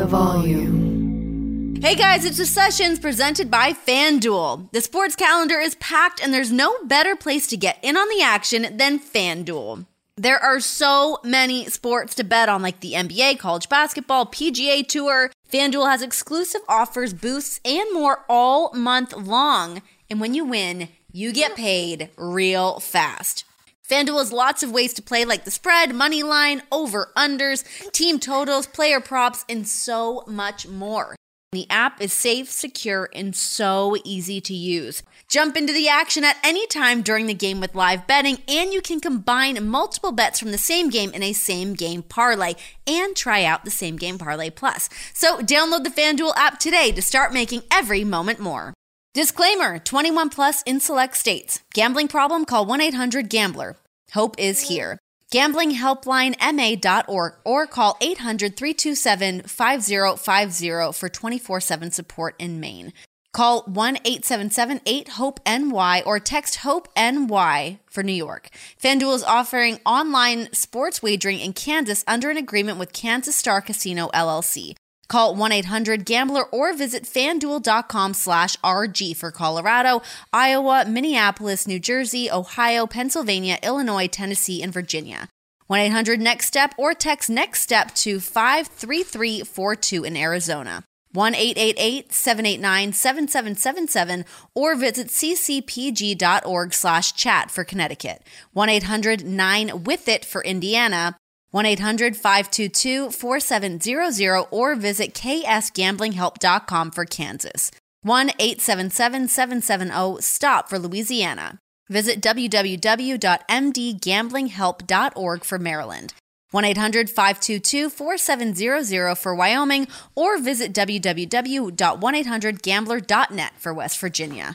the volume. Hey guys, it's the Sessions presented by FanDuel. The sports calendar is packed, and there's no better place to get in on the action than FanDuel. There are so many sports to bet on, like the NBA, college basketball, PGA Tour. FanDuel has exclusive offers, boosts, and more all month long. And when you win, you get paid real fast. FanDuel has lots of ways to play, like the spread, money line, over unders, team totals, player props, and so much more. The app is safe, secure, and so easy to use. Jump into the action at any time during the game with live betting, and you can combine multiple bets from the same game in a same game parlay and try out the same game parlay plus. So download the FanDuel app today to start making every moment more. Disclaimer 21 plus in select states. Gambling problem? Call 1 800 Gambler. Hope is here. GamblingHelplineMA.org or call 800 327 5050 for 24 7 support in Maine. Call 1 877 8 HOPE NY or text HOPE NY for New York. FanDuel is offering online sports wagering in Kansas under an agreement with Kansas Star Casino LLC. Call 1-800-GAMBLER or visit fanduel.com slash RG for Colorado, Iowa, Minneapolis, New Jersey, Ohio, Pennsylvania, Illinois, Tennessee, and Virginia. 1-800-NEXT-STEP or text NEXT STEP to 53342 in Arizona. 1-888-789-7777 or visit ccpg.org slash chat for Connecticut. 1-800-9-WITH-IT for Indiana. 1 800 522 4700 or visit ksgamblinghelp.com for Kansas. 1 877 770 STOP for Louisiana. Visit www.mdgamblinghelp.org for Maryland. 1 800 522 4700 for Wyoming or visit www.1800gambler.net for West Virginia.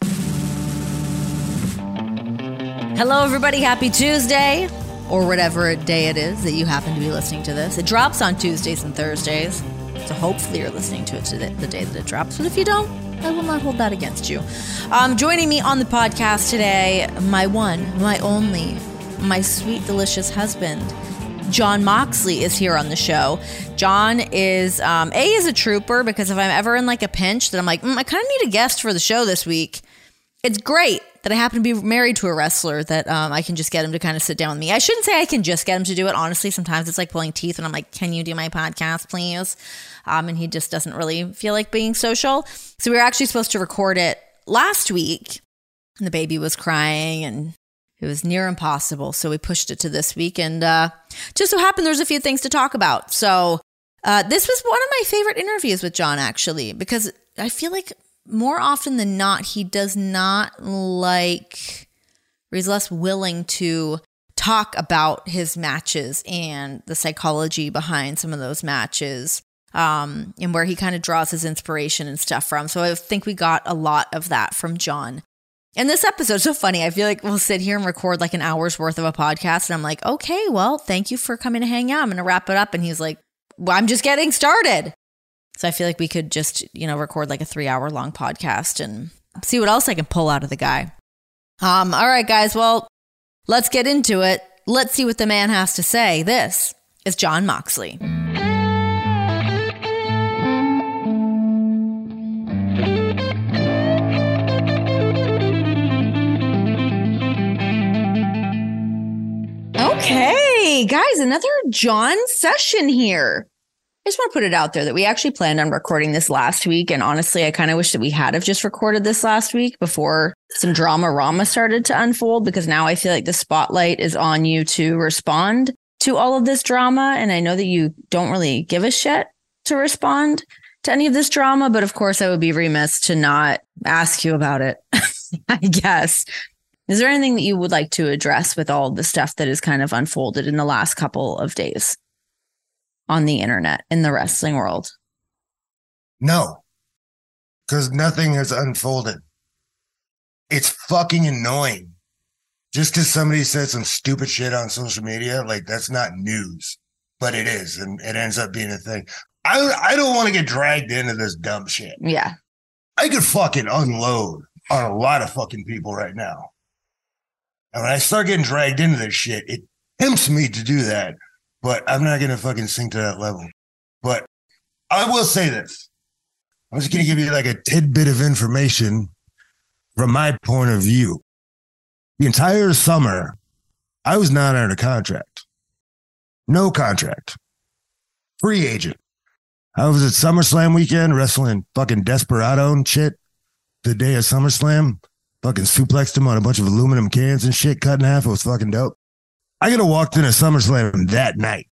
Hello, everybody. Happy Tuesday or whatever day it is that you happen to be listening to this. It drops on Tuesdays and Thursdays. So hopefully you're listening to it today, the day that it drops. But if you don't, I will not hold that against you. Um, joining me on the podcast today, my one, my only, my sweet, delicious husband, Jon Moxley is here on the show. Jon is um, a is a trooper because if I'm ever in like a pinch that I'm like mm, I kind of need a guest for the show this week. It's great that I happen to be married to a wrestler that um, I can just get him to kind of sit down with me. I shouldn't say I can just get him to do it. Honestly, sometimes it's like pulling teeth, and I'm like, "Can you do my podcast, please?" Um, and he just doesn't really feel like being social. So we were actually supposed to record it last week, and the baby was crying, and it was near impossible. So we pushed it to this week, and uh, just so happened there's a few things to talk about. So uh, this was one of my favorite interviews with Jon, actually, because I feel like more often than not, he does not like, or he's less willing to talk about his matches and the psychology behind some of those matches um, and where he kind of draws his inspiration and stuff from. So I think we got a lot of that from Jon. And this episode's so funny. I feel like we'll sit here and record like an hour's worth of a podcast. And I'm like, okay, well, thank you for coming to hang out. I'm going to wrap it up. And he's like, well, I'm just getting started. So I feel like we could just, you know, record like a three hour long podcast and see what else I can pull out of the guy. Um, all right, guys. Well, let's get into it. Let's see what the man has to say. This is Jon Moxley. Okay, guys, another Jon session here. I just want to put it out there that we actually planned on recording this last week. And honestly, I kind of wish that we had have just recorded this last week before some drama rama started to unfold because now I feel like the spotlight is on you to respond to all of this drama. And I know that you don't really give a shit to respond to any of this drama, but of course, I would be remiss to not ask you about it, I guess. Is there anything that you would like to address with all the stuff that has kind of unfolded in the last couple of days? On the internet in the wrestling world? No, because nothing has unfolded. It's fucking annoying. Just because somebody said some stupid shit on social media, like that's not news, but it is, and it ends up being a thing. I I don't want to get dragged into this dumb shit. Yeah, I could fucking unload on a lot of fucking people right now, and when I start getting dragged into this shit, it tempts me to do that but I'm not gonna fucking sink to that level. But I will say this. I'm just going to give you like a tidbit of information from my point of view. The entire summer, I was not under contract. No contract. Free agent. I was at SummerSlam weekend wrestling fucking Desperado and shit. The day of SummerSlam, fucking suplexed him on a bunch of aluminum cans and shit, cut in half. It was fucking dope. I could have walked into SummerSlam that night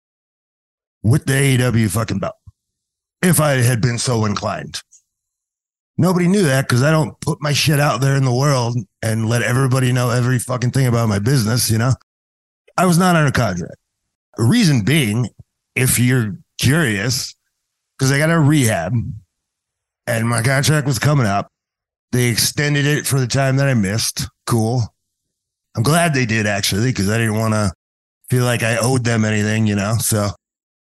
with the AEW fucking belt if I had been so inclined. Nobody knew that because I don't put my shit out there in the world and let everybody know every fucking thing about my business, you know? I was not under contract. Reason being, if you're curious, because I got a rehab and my contract was coming up. They extended it for the time that I missed. Cool. I'm glad they did actually, because I didn't want to feel like I owed them anything, you know? So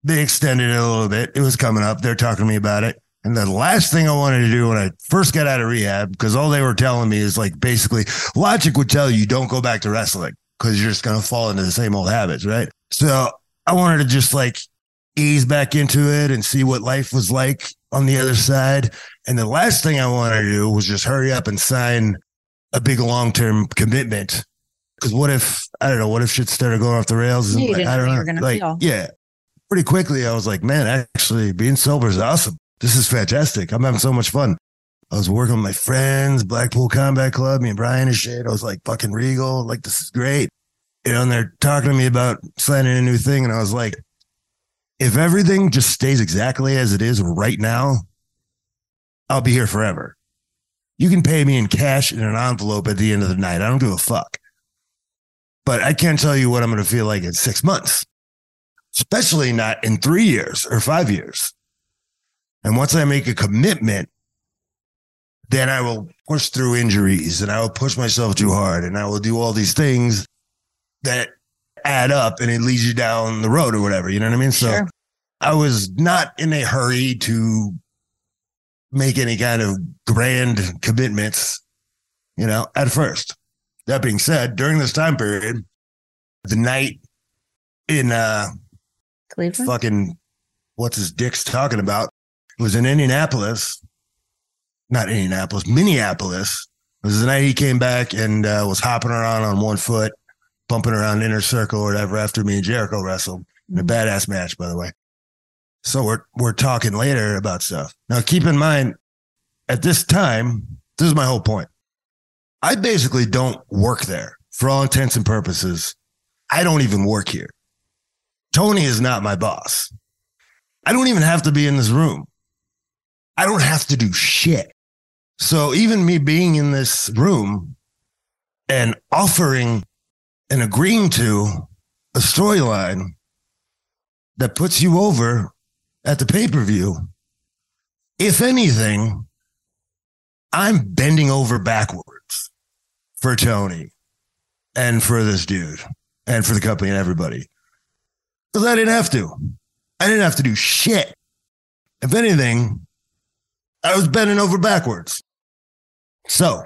they extended it a little bit. It was coming up. They're talking to me about it. And the last thing I wanted to do when I first got out of rehab, because all they were telling me is like basically logic would tell you don't go back to wrestling because you're just going to fall into the same old habits, right? So I wanted to just like ease back into it and see what life was like on the other side. And the last thing I wanted to do was just hurry up and sign a big long term commitment. Because what if, I don't know, what if shit started going off the rails? Yeah, you didn't I don't know. like, feel. yeah. Pretty quickly, I was like, man, actually, being sober is awesome. This is fantastic. I'm having so much fun. I was working with my friends, Blackpool Combat Club, me and Brian and shit. I was like fucking regal. Like, this is great. You know, and they're talking to me about signing a new thing. And I was like, if everything just stays exactly as it is right now, I'll be here forever. You can pay me in cash in an envelope at the end of the night. I don't give a fuck. But I can't tell you what I'm going to feel like in six months, especially not in three years or five years. And once I make a commitment, then I will push through injuries and I will push myself too hard and I will do all these things that add up and it leads you down the road or whatever. You know what I mean? So Sure. I was not in a hurry to make any kind of grand commitments, you know, at first. That being said, during this time period, the night in uh Cleveland. fucking what's his dick's talking about was in Indianapolis, not Indianapolis, Minneapolis. It was the night he came back and uh, was hopping around on one foot, bumping around inner circle or whatever after me and Jericho wrestled in a badass match, by the way. So we're we're talking later about stuff. Now keep in mind, at this time, this is my whole point. I basically don't work there for all intents and purposes. I don't even work here. Tony is not my boss. I don't even have to be in this room. I don't have to do shit. So even me being in this room and offering and agreeing to a storyline that puts you over at the pay per view, if anything, I'm bending over backwards for Tony and for this dude and for the company and everybody. Because I didn't have to. I didn't have to do shit. If anything, I was bending over backwards. So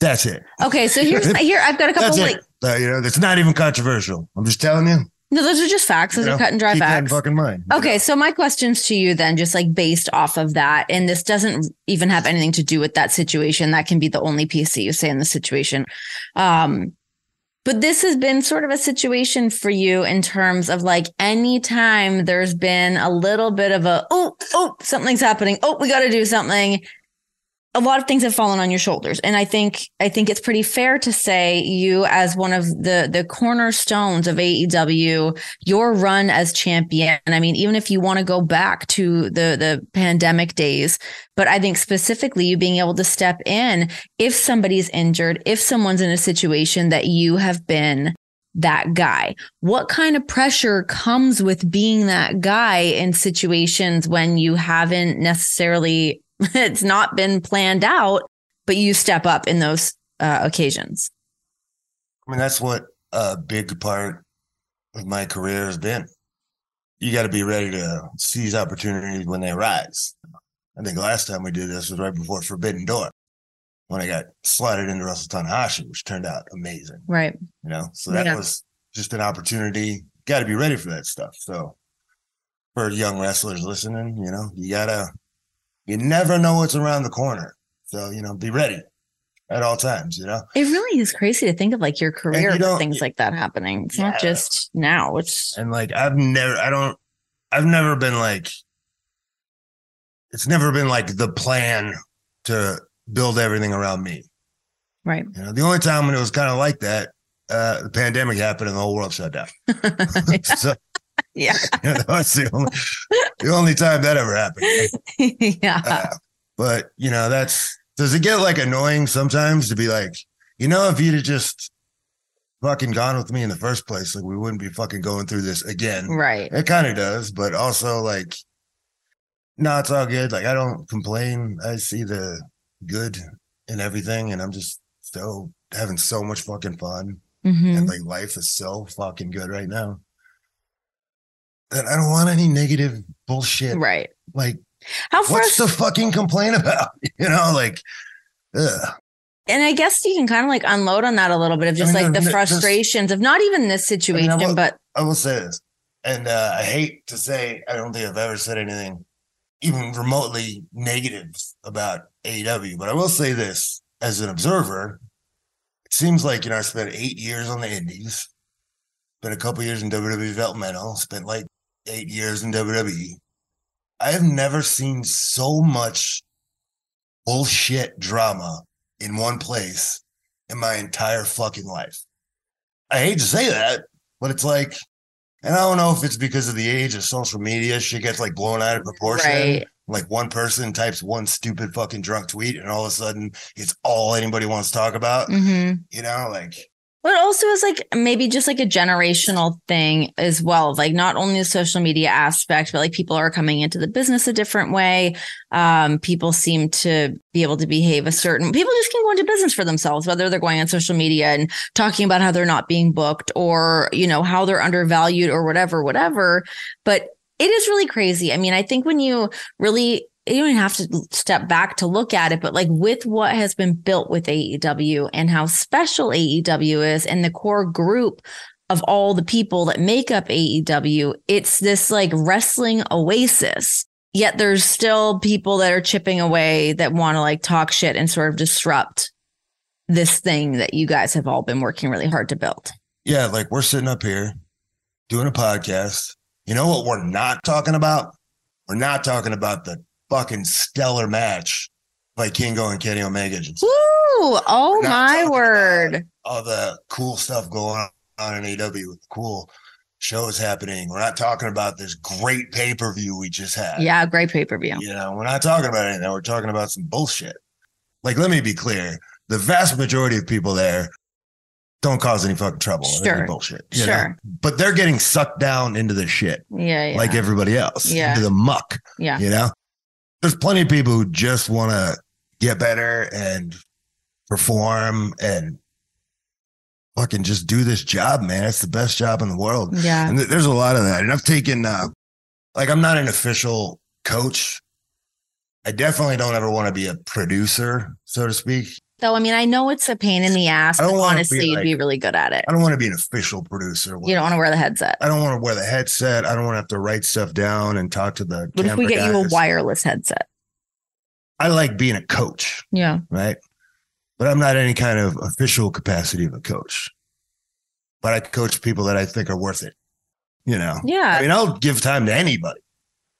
that's it. Okay, so here's here. I've got a couple That's like it. Uh, you know, it's not even controversial. I'm just telling you. No, those are just facts. Those you are cut and dry keep that in facts. fucking mind. Okay, so my questions to you then, just like based off of that, and this doesn't even have anything to do with that situation. That can be the only piece that you say in the situation. Um, but this has been sort of a situation for you in terms of like anytime there's been a little bit of a oh oh something's happening oh we got to do something a lot of things have fallen on your shoulders. And i think i think it's pretty fair to say you as one of the the cornerstones of aew your run as champion. I mean even if you want to go back to the the pandemic days but i think specifically you being able to step in if somebody's injured if someone's in a situation that you have been that guy. What kind of pressure comes with being that guy in situations when you haven't necessarily it's not been planned out but you step up in those uh, occasions I mean, that's what a big part of my career has been. You got to be ready to seize opportunities when they arise. I think last time we did this was right before Forbidden Door when I got slotted into wrestle Tanahashi, which turned out amazing. right You know, so that Yeah. was just an opportunity. Got to be ready for that stuff. So for young wrestlers listening, you know, you gotta, you never know what's around the corner. So, you know, be ready at all times, you know? It really is crazy to think of like your career you things like that happening. It's not just now. It's And like, I've never, I don't, I've never been like, it's never been like the plan to build everything around me. right. You know, the only time when it was kind of like that, uh, the pandemic happened and the whole world shut down. so, yeah. you know, that's the only, the only time that ever happened. yeah. Uh, but you know, that's does it get like annoying sometimes to be like, you know, if you'd have just fucking gone with me in the first place, like we wouldn't be fucking going through this again. right. It kind of does, but also like, no, it's all good. Like I don't complain. I see the good in everything, and I'm just so having so much fucking fun, Mhm. and like life is so fucking good right now. I don't want any negative bullshit. Right. Like How what's the fucking complain about? You know, like, ugh. and I guess you can kind of like unload on that a little bit of just mean, like the frustrations of not even this situation, will- but I will say this, and uh, I hate to say, I don't think I've ever said anything even remotely negative about AEW, but I will say this as an observer. It seems like you know I spent eight years on the Indies, spent a couple years in WWE developmental, spent like eight years in WWE. I have never seen so much bullshit drama in one place in my entire fucking life. I hate to say that, but it's like, and I don't know if it's because of the age of social media, shit gets like blown out of proportion. right. Like one person types one stupid fucking drunk tweet, and all of a sudden it's all anybody wants to talk about. hmm You know, like But also is like maybe just like a generational thing as well. Like not only the social media aspect, but like people are coming into the business a different way. Um, people seem to be able to behave a certain people just can go into business for themselves, whether they're going on social media and talking about how they're not being booked or, you know, how they're undervalued or whatever, whatever. But it is really crazy. I mean, I think when you really you don't even have to step back to look at it, but like with what has been built with AEW and how special AEW is and the core group of all the people that make up AEW, it's this like wrestling oasis. Yet there's still people that are chipping away that want to like talk shit and sort of disrupt this thing that you guys have all been working really hard to build. yeah, like we're sitting up here doing a podcast. You know what we're not talking about? We're not talking about the fucking stellar match by Vikingo and Kenny Omega. Just Woo! Oh my word. all the cool stuff going on in AW with cool shows happening. We're not talking about this great pay per view we just had. Yeah, great pay per view. You know, we're not talking about anything. We're talking about some bullshit. Like, let me be clear: the vast majority of people there don't cause any fucking trouble. Sure. bullshit. you know? Sure. but they're getting sucked down into the shit Yeah, yeah. like everybody else, Yeah. into the muck. yeah. You know, there's plenty of people who just want to get better and perform and fucking just do this job, man. It's the best job in the world. Yeah. And th- there's a lot of that. And I've taken, uh, like, I'm not an official coach. I definitely don't ever want to be a producer, so to speak. Though I mean, I know it's a pain in the ass. I don't but wanna be honestly, you'd be really good at it. I don't want to be an official producer. You don't want to wear the headset. I don't want to wear the headset. I don't want to have to write stuff down and talk to the. What if we get you a wireless headset? I like being a coach, Yeah. right? But I'm not any kind of official capacity of a coach. But I coach people that I think are worth it. You know, Yeah. I mean, I'll give time to anybody,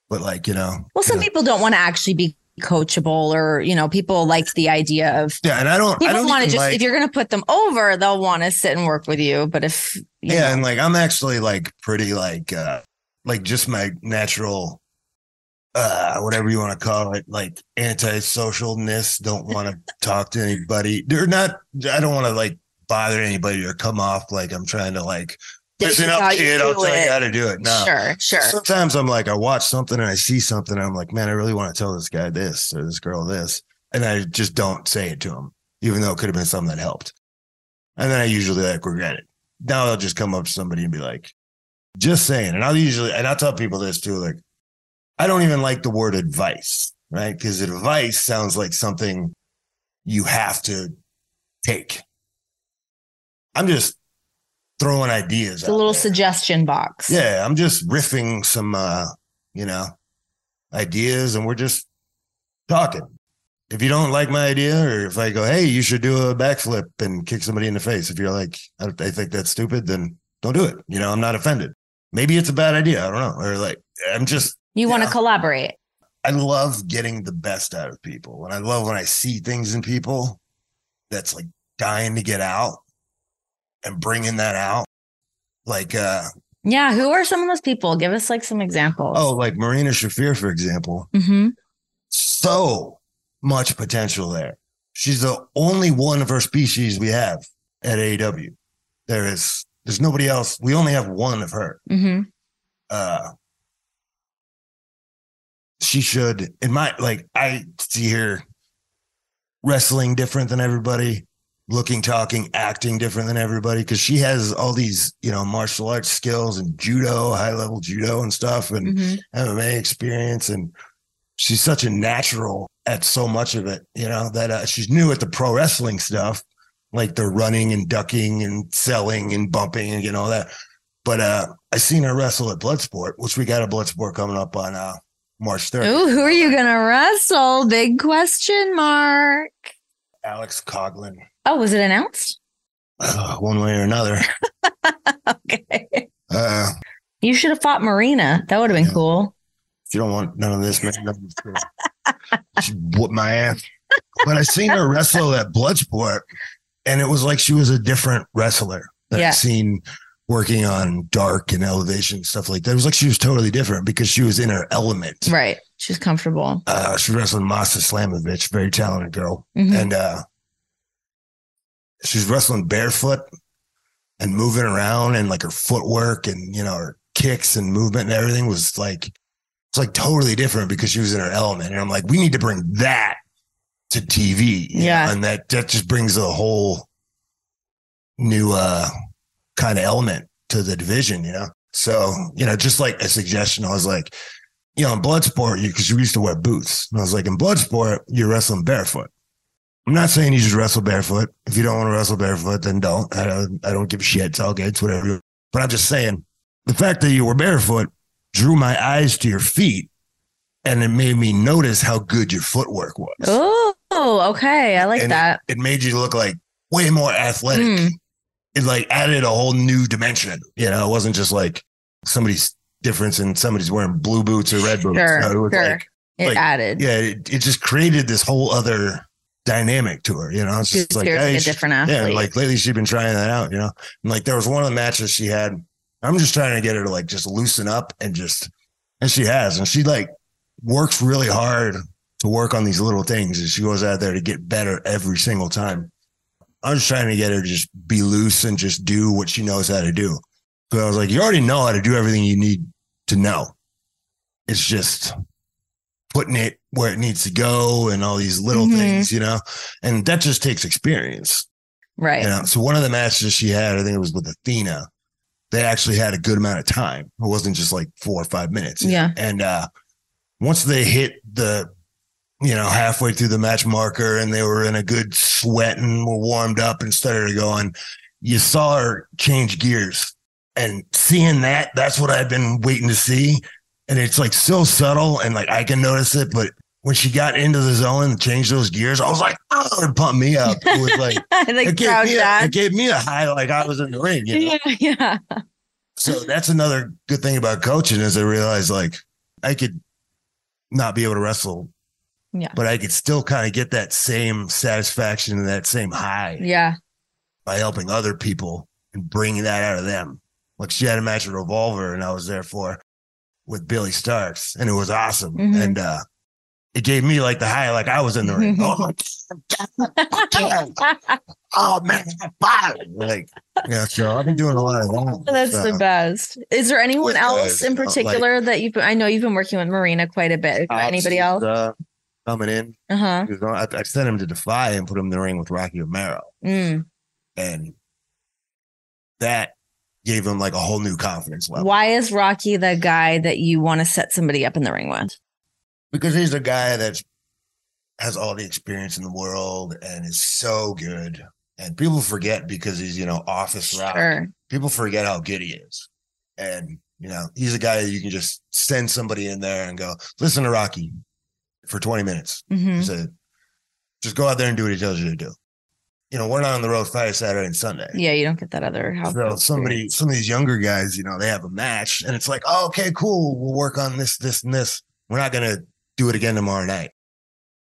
but like, you know, well, some know. people don't want to actually be coachable, or you know, people like the idea of yeah, and I don't, I people don't want to just like, if you're going to put them over, they'll want to sit and work with you. But if you yeah, know, and like, I'm actually like pretty like, uh, like just my natural, uh, whatever you want to call it, like antisocialness. Don't want to talk to anybody. They're not. I don't want to like bother anybody or come off like I'm trying to like. This Listen is how up, you kid. I'll do tell it." you how to do it. No. sure, sure, Sometimes I'm like, I watch something and I see something and I'm like, man, I really want to tell this guy this or this girl this. And I just don't say it to him, even though it could have been something that helped. And then I usually like regret it. Now I'll just come up to somebody and be like, just saying. And I'll usually, and I'll tell people this too, like, I don't even like the word advice, right? Because advice sounds like something you have to take. I'm just throwing ideas. it's a little there. suggestion box. Yeah, I'm just riffing some uh you know, ideas, and we're just talking. If you don't like my idea, or if I go, hey, you should do a backflip and kick somebody in the face, if you're like, I, I think that's stupid, then don't do it. You know, I'm not offended. Maybe it's a bad idea. I don't know. Or like, I'm just, You want to collaborate. I love getting the best out of people. And I love when I see things in people that's like dying to get out and bringing that out. Like, uh, Yeah. Who are some of those people? Give us like some examples. oh, like Marina Shafir, for example, hmm so much potential there. She's the only one of her species we have at AEW. There is, there's nobody else. We only have one of her. hmm uh she should in my like i see her wrestling different than everybody looking talking acting different than everybody because she has all these you know martial arts skills and judo high level judo and stuff and hmm mma experience and she's such a natural at so much of it you know that uh, she's new at the pro wrestling stuff like the running and ducking and selling and bumping and you know that but uh I seen her wrestle at Bloodsport, which we got a Bloodsport coming up on uh March 3rd. Ooh, who are you gonna wrestle? Big question mark. Alex Coughlin, Oh, was it announced? uh, one way or another. Okay. Uh, You should have fought Marina. That would have been Yeah. cool. if you don't want none of this, man, she whoop my ass. But I seen her wrestle at Bloodsport, and it was like she was a different wrestler that Yeah. I've seen working on dark and elevation and stuff like that. It was like she was totally different because she was in her element. Right. She's comfortable. Uh, she wrestled Masha Slamovich, very talented girl. Mhm. and uh she's wrestling barefoot and moving around and like her footwork and you know her kicks and movement and everything was like it's like totally different because she was in her element. And i'm like we need to bring that to tv you know, Yeah. and that that just brings a whole new uh kind of element to the division you know? So you know just like a suggestion i was like you know in bloodsport you because you used to wear boots. And i was like in bloodsport you're wrestling barefoot I'm not saying you should wrestle barefoot. If you don't want to wrestle barefoot, then don't. I don't. I don't give a shit. It's all good. It's whatever. But I'm just saying, the fact that you were barefoot drew my eyes to your feet, and it made me notice how good your footwork was. Oh, okay. I like And that. It made you look like way more athletic. Mm. It like added a whole new dimension. You know, it wasn't just like somebody's difference in somebody's wearing blue boots or red boots. Sure, No, it sure. like It like, added. yeah, it, it just created this whole other dynamic to her. You know, it's just like, like hey, a different athlete. yeah, like lately she's been trying that out, you know. And like there was one of the matches she had. I'm just trying to get her to like just loosen up and just and she has. And she like works really hard to work on these little things and she goes out there to get better every single time. I'm just trying to get her to just be loose and just do what she knows how to do. So I was like, you already know how to do everything you need to know. It's just putting it where it needs to go and all these little Mhm. things, you know, and that just takes experience. right. You know, so one of the matches she had, I think it was with Athena. They actually had a good amount of time. It wasn't just like four or five minutes. Yeah. And uh once they hit the, you know, halfway through the match marker and they were in a good sweat and were warmed up and started going, you saw her change gears. And seeing that, that's what I've been waiting to see. And it's like so subtle and like I can notice it, but when she got into the zone and changed those gears, I was like, oh, it pumped me up. It was like like it gave, me a, it gave me a high like I was in the ring. You know? Yeah, yeah. So that's another good thing about coaching is I realized like I could not be able to wrestle, Yeah. but I could still kind of get that same satisfaction and that same high Yeah. by helping other people and bringing that out of them. Like she had a match at Revolver and I was there for with Billie Starkz and it was awesome. Mhm. And uh it gave me like the high, like I was in the ring. Oh my God. Oh man, like yeah, so I've been doing a lot of that. That's So, the best. Is there anyone else in uh, like- particular that you've been, I know you've been working with Marina quite a bit. Anybody else? Uh, coming in. Uh huh. He was going- I, I sent him to Defy and put him in the ring with Rocky Romero. Mm. And that gave him like a whole new confidence level. Why is Rocky the guy that you want to set somebody up in the ring with? Because he's a guy that has all the experience in the world and is so good. And people forget because he's, you know, office rock. Sure. People forget how good he is. And You know, he's a guy that you can just send somebody in there and go, listen to Rocky for 20 minutes. hmm He said, just go out there and do what he tells you to do. You know, we're not on the road Friday, Saturday, and Sunday. Yeah, you don't get that other house. So somebody, some of these younger guys, you know, they have a match and it's like, oh, okay, cool. We'll work on this, this, and this. We're not going to do it again tomorrow night.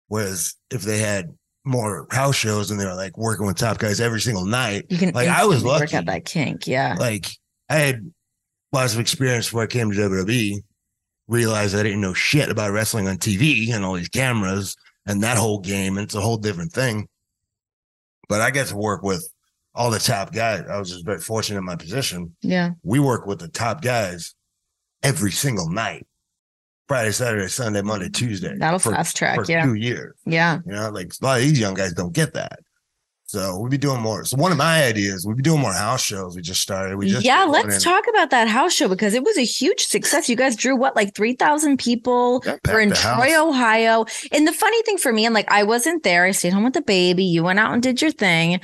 Whereas if they had more house shows and they were like working with top guys every single night, You can like, I was instantly work lucky. out that kink. Yeah. like I had lots of experience before I came to WWE, realized I didn't know shit about wrestling on TV and all these cameras and that whole game. And it's a whole different thing. But I get to work with all the top guys. I was just very fortunate in my position. Yeah. We work with the top guys every single night. Friday, Saturday, Sunday, Monday, mm-hmm. Tuesday. That'll for, fast track. for Yeah. two years. Yeah. You know, like a lot of these young guys don't get that. So we'll be doing more. So one of my ideas, we'll be doing more house shows. We just started. We just yeah, let's in- talk about that house show because it was a huge success. You guys drew what, like 3,000 people? Yeah, We're in. Troy, Ohio. And the funny thing for me, and like I wasn't there, I stayed home with the baby. You went out and did your thing.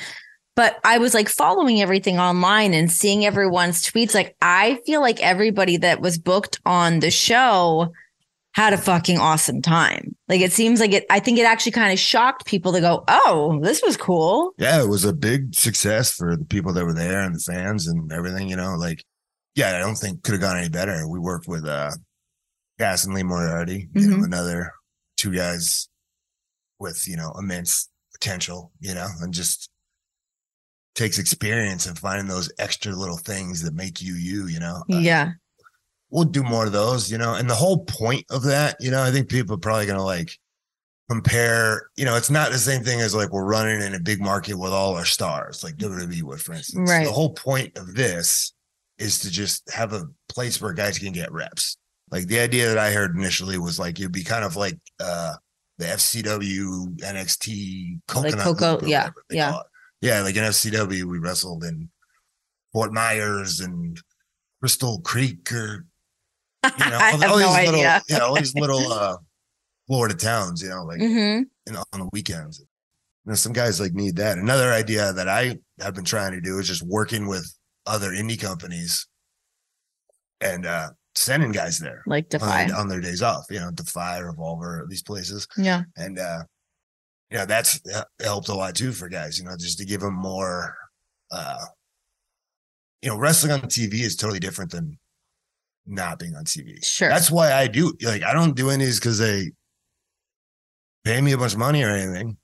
But I was like following everything online and seeing everyone's tweets. Like, I feel like everybody that was booked on the show had a fucking awesome time. Like, it seems like it, I think it actually kind of shocked people to go, oh, this was cool. yeah, it was a big success for the people that were there and the fans and everything, you know, like, yeah, I don't think could have gone any better. We worked with, uh, Cass and Lee Moriarty, you know, Mhm. another two guys with, you know, immense potential, you know, and just takes experience and finding those extra little things that make you, you, you know, Uh, Yeah. We'll do more of those, you know. And the whole point of that, you know, I think people are probably gonna like compare, you know, it's not the same thing as like we're running in a big market with all our stars, like WWE would, for instance. Right. The whole point of this is to just have a place where guys can get reps. Like the idea that I heard initially was like it'd be kind of like uh the FCW NXT coconut Coco- yeah, yeah. Yeah, like in FCW, we wrestled in Fort Myers and Crystal Creek or you know, all, all no these little, idea. you know, all these little uh Florida towns, you know, like hmm you know, on the weekends. You know, some guys like need that. Another idea that I have been trying to do is just working with other indie companies and uh sending guys there Like on, Defy. on their days off, you know, Defy, Revolver, these places. Yeah. And uh yeah, that's uh, helped a lot too for guys, you know, just to give them more uh you know, wrestling on TV is totally different than not being on TV. Sure. That's why I do like I don't do any because they pay me a bunch of money or anything.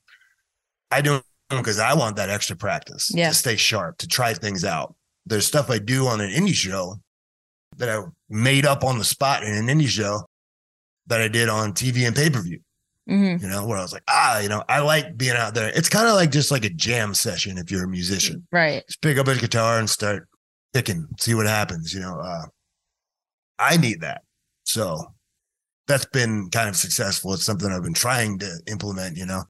I don't because I want that extra practice Yeah. to stay sharp, to try things out. There's stuff I do on an indie show that I made up on the spot in an indie show that I did on TV and pay per view. hmm You know, where I was like, ah, you know, I like being out there. It's kind of like just like a jam session if you're a musician Right. just pick up a guitar and start picking, see what happens. You know, uh, I need that. So that's been kind of successful. It's something I've been trying to implement, you know.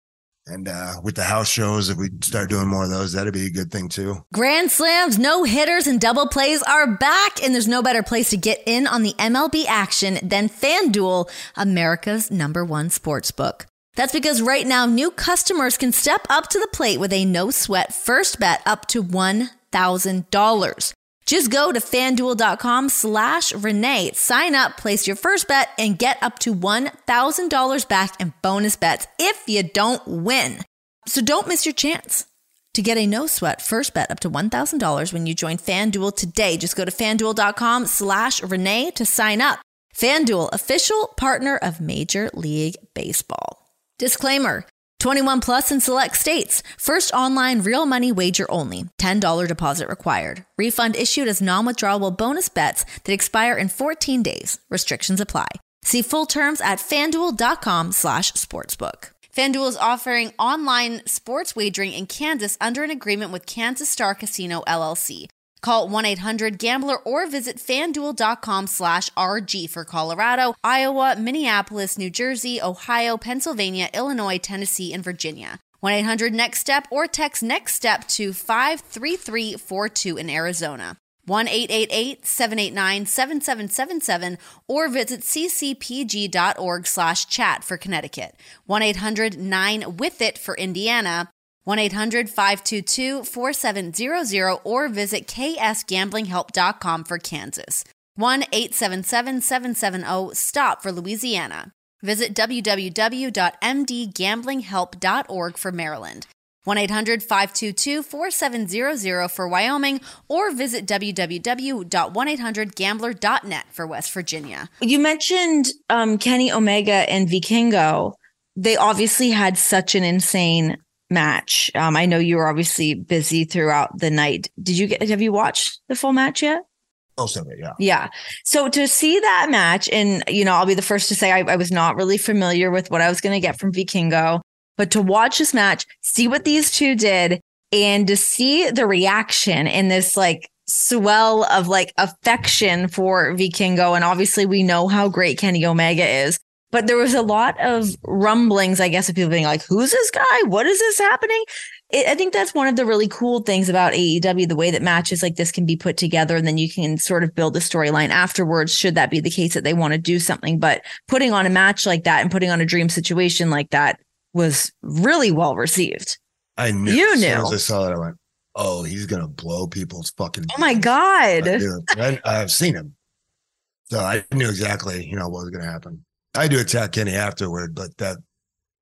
And uh, with the house shows, if we start doing more of those, that'd be a good thing too. Grand slams, no hitters, and double plays are back, and there's no better place to get in on the MLB action than FanDuel, America's number one sports book. That's because right now, new customers can step up to the plate with a no sweat first bet up to $1,000. Just go to fanduel.com slash Renee, sign up, place your first bet, and get up to $1,000 back in bonus bets if you don't win. So don't miss your chance to get a no sweat first bet up to $1,000 when you join FanDuel today. Just go to fanduel.com slash Renee to sign up. FanDuel, official partner of Major League Baseball. Disclaimer 21 plus in select states. First online real money wager only. $10 deposit required. Refund issued as non withdrawable bonus bets that expire in 14 days. Restrictions apply. See full terms at fanduel.com slash sportsbook. FanDuel is offering online sports wagering in Kansas under an agreement with Kansas Star Casino LLC. Call 1-800-GAMBLER or visit fanduel.com slash RG for Colorado, Iowa, Minneapolis, New Jersey, Ohio, Pennsylvania, Illinois, Tennessee, and Virginia. 1-800-NEXT-STEP or text NEXT STEP to 53342 in Arizona. 1-888-789-7777 or visit ccpg.org slash chat for Connecticut. 1-800-9-WITH-IT for Indiana. 1-800-522-4700 or visit ksgamblinghelp.com for Kansas. 1 877 770 STOP for Louisiana. Visit www.mdgamblinghelp.org for Maryland. 1 800 522 4700 for Wyoming, or visit www.1800gambler.net for West Virginia. You mentioned um, Kenny Omega and Vikingo. They obviously had such an insane match. Um, I know you were obviously busy throughout the night. Did you get? Have you watched the full match yet? Most of it, yeah. Yeah. So to see that match, and you know, I'll be the first to say I, I was not really familiar with what I was going to get from Vikingo, but to watch this match, see what these two did, and to see the reaction in this like swell of like affection for Vikingo, and obviously we know how great Kenny Omega is. But there was a lot of rumblings, I guess, of people being like, "Who's this guy? What is this happening?" it, I think that's one of the really cool things about AEW, the way that matches like this can be put together, and then you can sort of build a storyline afterwards. Should that be the case that they want to do something, but putting on a match like that and putting on a dream situation like that was really well received. I knew. You as soon knew. as I saw that, I went, "Oh, he's gonna blow people's fucking." Oh my god! I. I've seen him, so I knew exactly, you know, what was gonna happen. I do attack Kenny afterward, but that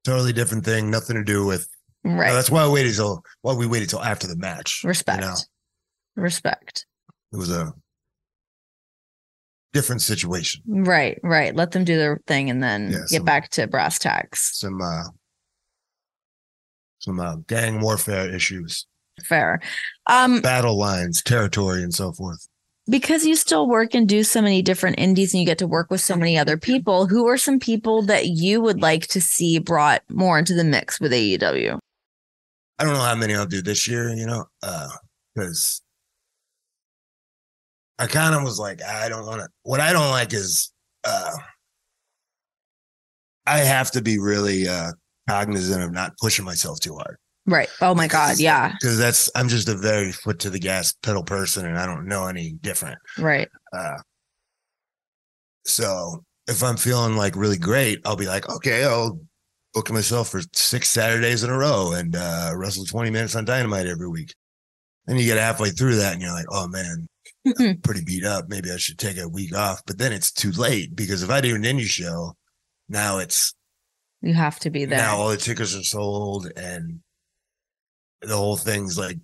totally different thing, nothing to do with. Right. That's why I waited till. Why we waited till after the match. Respect. You know, Respect. it was a different situation. Right. Right. Let them do their thing and then Yeah, get some- back to brass tacks. Some uh some uh, gang warfare issues, Fair. Um, battle lines, territory, and so forth. Because you still work and do so many different indies and you get to work with so many other people, who are some people that you would like to see brought more into the mix with AEW? I don't know how many I'll do this year, you know, because I kind of was like, I don't want to. What I don't like is uh I have to be really uh cognizant of not pushing myself too hard. Right. Oh my God. Yeah. Because that's I'm just a very foot to the gas pedal person, and I don't know any different. Right. Uh, so if I'm feeling like really great, I'll be like, okay, I'll book myself for six Saturdays in a row and uh, wrestle 20 minutes on Dynamite every week. And you get halfway through that and you're like, oh man, I'm pretty beat up. Maybe I should take a week off. But then it's too late because if I do an indie show, now it's You have to be there. now all the tickets are sold and the whole thing's like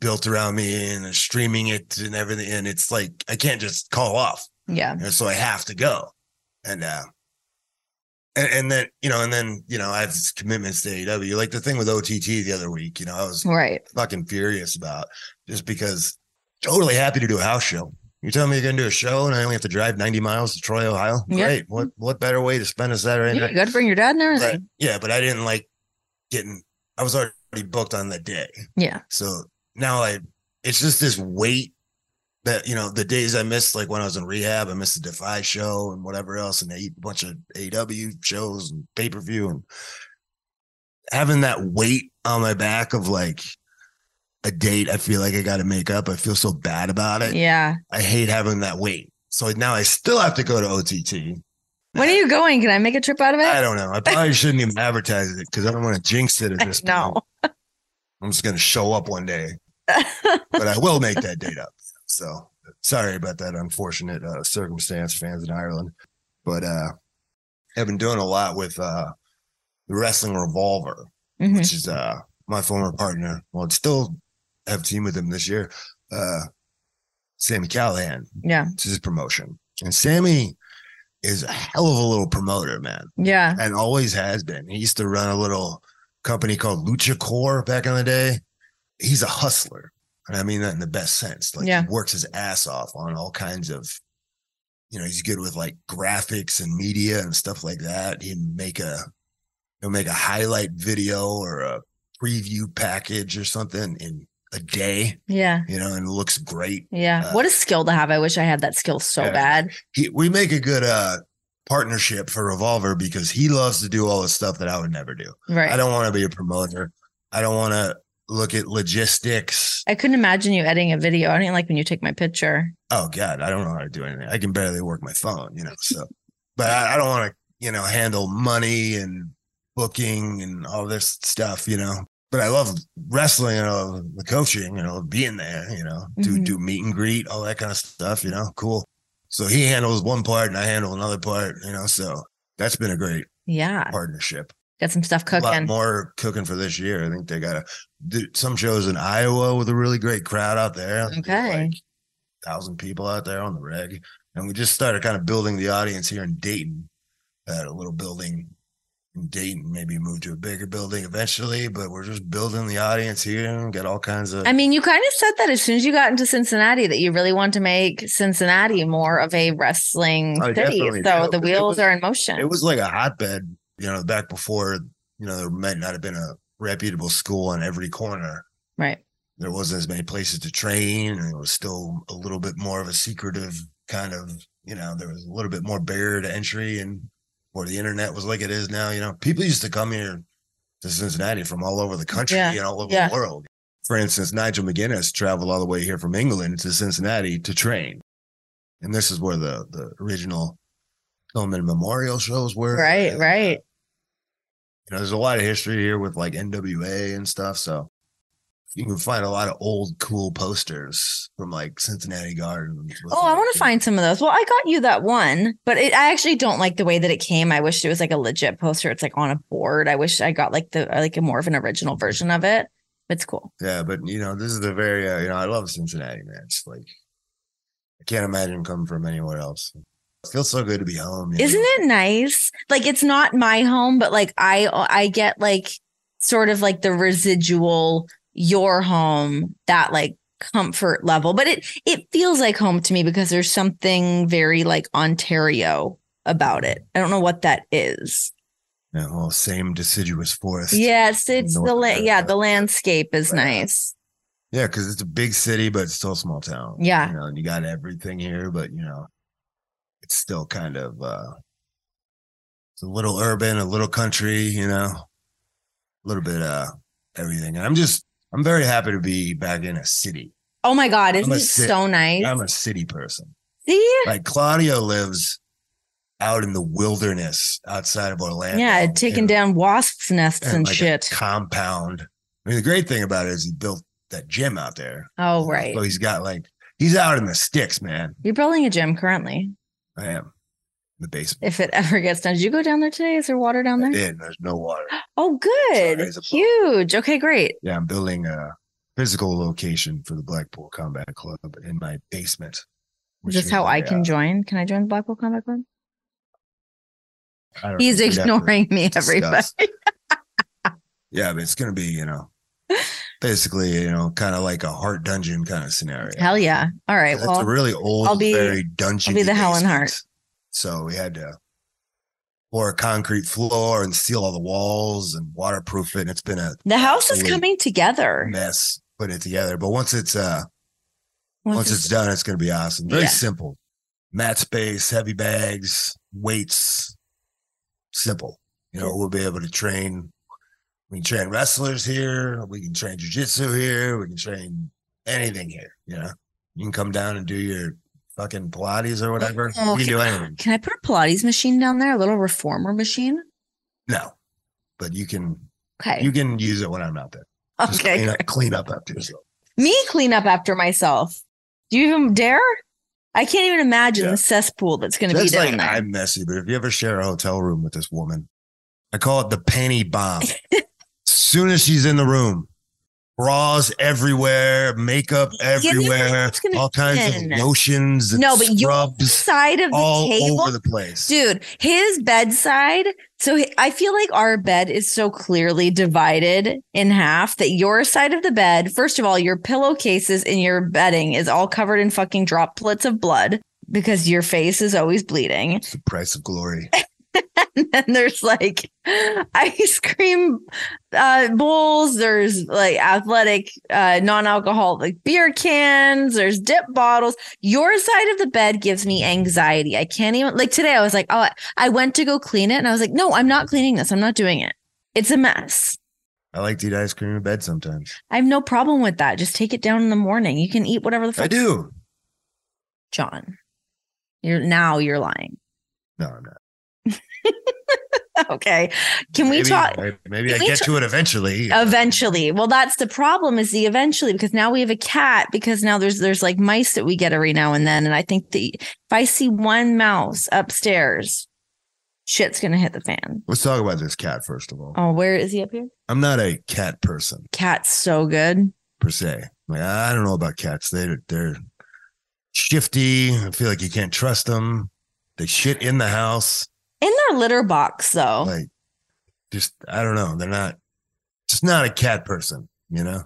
built around me and streaming it and everything. And it's like, I can't just call off. Yeah. And so I have to go. And uh and, and then, you know, and then, you know, I have commitments to AEW. Like the thing with OTT the other week, you know, I was Right. fucking furious about just because totally happy to do a house show. You tell me you're gonna do a show and I only have to drive 90 miles to Troy, Ohio. Yeah. Great. What what better way to spend a Saturday Yeah, night? you got to bring your dad and But, yeah, but I didn't like getting I was already booked on the day. Yeah. So now I it's just this weight that you know the days I missed, like when I was in rehab, I missed the Defy show and whatever else, and a bunch of AW shows and pay per view, and having that weight on my back of like a date, I feel like I got to make up. I feel so bad about it. Yeah. I hate having that weight. So now I still have to go to OTT. When are you going? Can I make a trip out of it? I don't know. I probably shouldn't even advertise it because I don't want to jinx it at this point. No. I'm just going to show up one day, but I will make that date up. So sorry about that unfortunate uh, circumstance, fans in Ireland. But uh, I've been doing a lot with uh, the Wrestling Revolver, Mhm. which is uh, my former partner. Well, I'd still have a team with him this year. Uh, Sami Callihan. Yeah. It's his promotion. And Sami is a hell of a little promoter, man Yeah. and always has been. He used to run a little company called Lucha Core back in the day. He's a hustler. And I mean that in the best sense. Like Yeah. he works his ass off on all kinds of, you know, he's good with like graphics and media and stuff like that. He'd make a he'll make a highlight video or a preview package or something in a day, Yeah. you know, and it looks great. Yeah. Uh, what a skill to have. I wish I had that skill so Yeah. bad. He, we make a good uh partnership for Revolver because he loves to do all the stuff that I would never do. Right. I don't want to be a promoter. I don't want to look at logistics. I couldn't imagine you editing a video. I don't like when you take my picture. Oh God, I don't know how to do anything. I can barely work my phone, you know. So, but I, I don't want to, you know, handle money and booking and all this stuff, you know. But I love wrestling and I love the coaching and I love being there, you know, do Mhm. do meet and greet, all that kind of stuff, you know. Cool. So he handles one part and I handle another part, you know. So that's been a great Yeah. partnership. Got some stuff A lot cooking. more cooking for this year. I think they got a, some shows in Iowa with a really great crowd out there. Okay. Like thousand people out there on the reg. And we just started kind of building the audience here in Dayton at a little building in Dayton, maybe move to a bigger building eventually, but we're just building the audience here and get all kinds of I mean, you kind of said that as soon as you got into Cincinnati that you really want to make Cincinnati more of a wrestling I city. So the wheels was- are in motion. it was like a hotbed, you know, back before, you know, there might not have been a reputable school on every corner. right. There wasn't as many places to train, and it was still a little bit more of a secretive kind of, you know, there was a little bit more barrier to entry and where the internet was like it is now, you know, people used to come here to Cincinnati from all over the country Yeah, and all over yeah. the world. For instance, Nigel McGuinness traveled all the way here from England to Cincinnati to train. And this is where the the original Pillman Memorial shows were. Right, And, uh, right. you know, there's a lot of history here with like NWA and stuff. So you can find a lot of old cool posters from like Cincinnati Gardens. Oh, I want to find some of those. Well, I got you that one, but it, I actually don't like the way that it came. I wish it was like a legit poster. It's like on a board. I wish I got like the like a more of an original version of it. It's cool. Yeah, but you know, this is the very uh, you know, I love Cincinnati, man. It's like I can't imagine coming from anywhere else. It feels so good to be home. Isn't it nice? Like it's not my home, but like I I get like sort of like the residual your home that like comfort level. But it it feels like home to me because there's something very like Ontario about it. I don't know what that is. Yeah, well, same deciduous forest. Yes, it's the la- yeah, the landscape is Right. nice. Yeah, because it's a big city, but it's still a small town. Yeah. You know, and you got everything here, but you know, it's still kind of uh it's a little urban, a little country, you know, a little bit uh everything. And I'm just I'm very happy to be back in a city. Oh my god, isn't it so nice? I'm a city person. See? Like Claudio lives out in the wilderness outside of Orlando. Yeah, taking in- down wasps' nests in and like a shit. compound. I mean, the great thing about it is he built that gym out there. Oh right. So he's got like he's out in the sticks, man. You're building a gym currently. I am. The basement. If it ever gets done. Did you go down there today? Is there water down there? Yeah, there's no water. Oh, good. Sorry, Huge. Okay, great. Yeah, I'm building a physical location for the Blackpool Combat Club in my basement. Is this how I can uh, join? Can I join the Blackpool Combat Club? He's know, we'd have to ignoring me, everybody. yeah, but it's gonna be, you know, basically, you know, kind of like a Hart dungeon kind of scenario. Hell yeah. All right. That's a really old, I'll be- very dungeon. be the Helen Hart. So we had to pour a concrete floor and seal all the walls and waterproof it. And it's been a the house is coming together. mess putting it together. But once it's uh Once once, it's- it's done, it's gonna be awesome. Very Yeah. simple. Mat space, heavy bags, weights, simple. You know, we'll be able to train. We can train wrestlers here. We can train jujitsu here. We can train anything here. You know, you can come down and do your fucking Pilates or whatever. Oh, you can do anything. Can I put a Pilates machine down there? A little reformer machine? No, but you can Okay. you can use it when I'm not there. Just okay. clean up, clean up after yourself. Me clean up after myself. Do you even dare? I can't even imagine Yeah. the cesspool that's going to be down like there. I'm messy, but if you ever share a hotel room with this woman, I call it the panty bomb. as soon as she's in the room, bras everywhere, makeup everywhere, gonna all kinds of lotions and no, but your scrubs side of the all table, over the place. dude, his bedside. So I feel like our bed is so clearly divided in half that your side of the bed, first of all, your pillowcases and your bedding is all covered in fucking droplets of blood because your face is always bleeding. It's the price of glory. and then there's like ice cream uh bowls. There's like athletic uh non-alcoholic beer cans. There's dip bottles. Your side of the bed gives me anxiety. I can't even like today i was like oh I- went to go clean it and i was like no i'm not cleaning this. I'm not doing it. It's a mess. I like to eat ice cream in bed sometimes. i have no problem with that. Just take it down in the morning. You can eat whatever the fuck I do. Jon you're now you're lying. No, I'm not. okay. Can we talk Maybe I get ta- to it eventually. eventually? Well, that's the problem is the eventually because now we have a cat because now there's there's like mice that we get every now and then. And I think the if I see one mouse upstairs, shit's gonna hit the fan. Let's talk about this cat first of all. Oh, where is he up here? I'm not a cat person Cat's so good. per se. Like I don't know about cats. They they're shifty. I feel like you can't trust them. They shit in the house. In their litter box though. Like just I don't know. They're not just not a cat person, you know?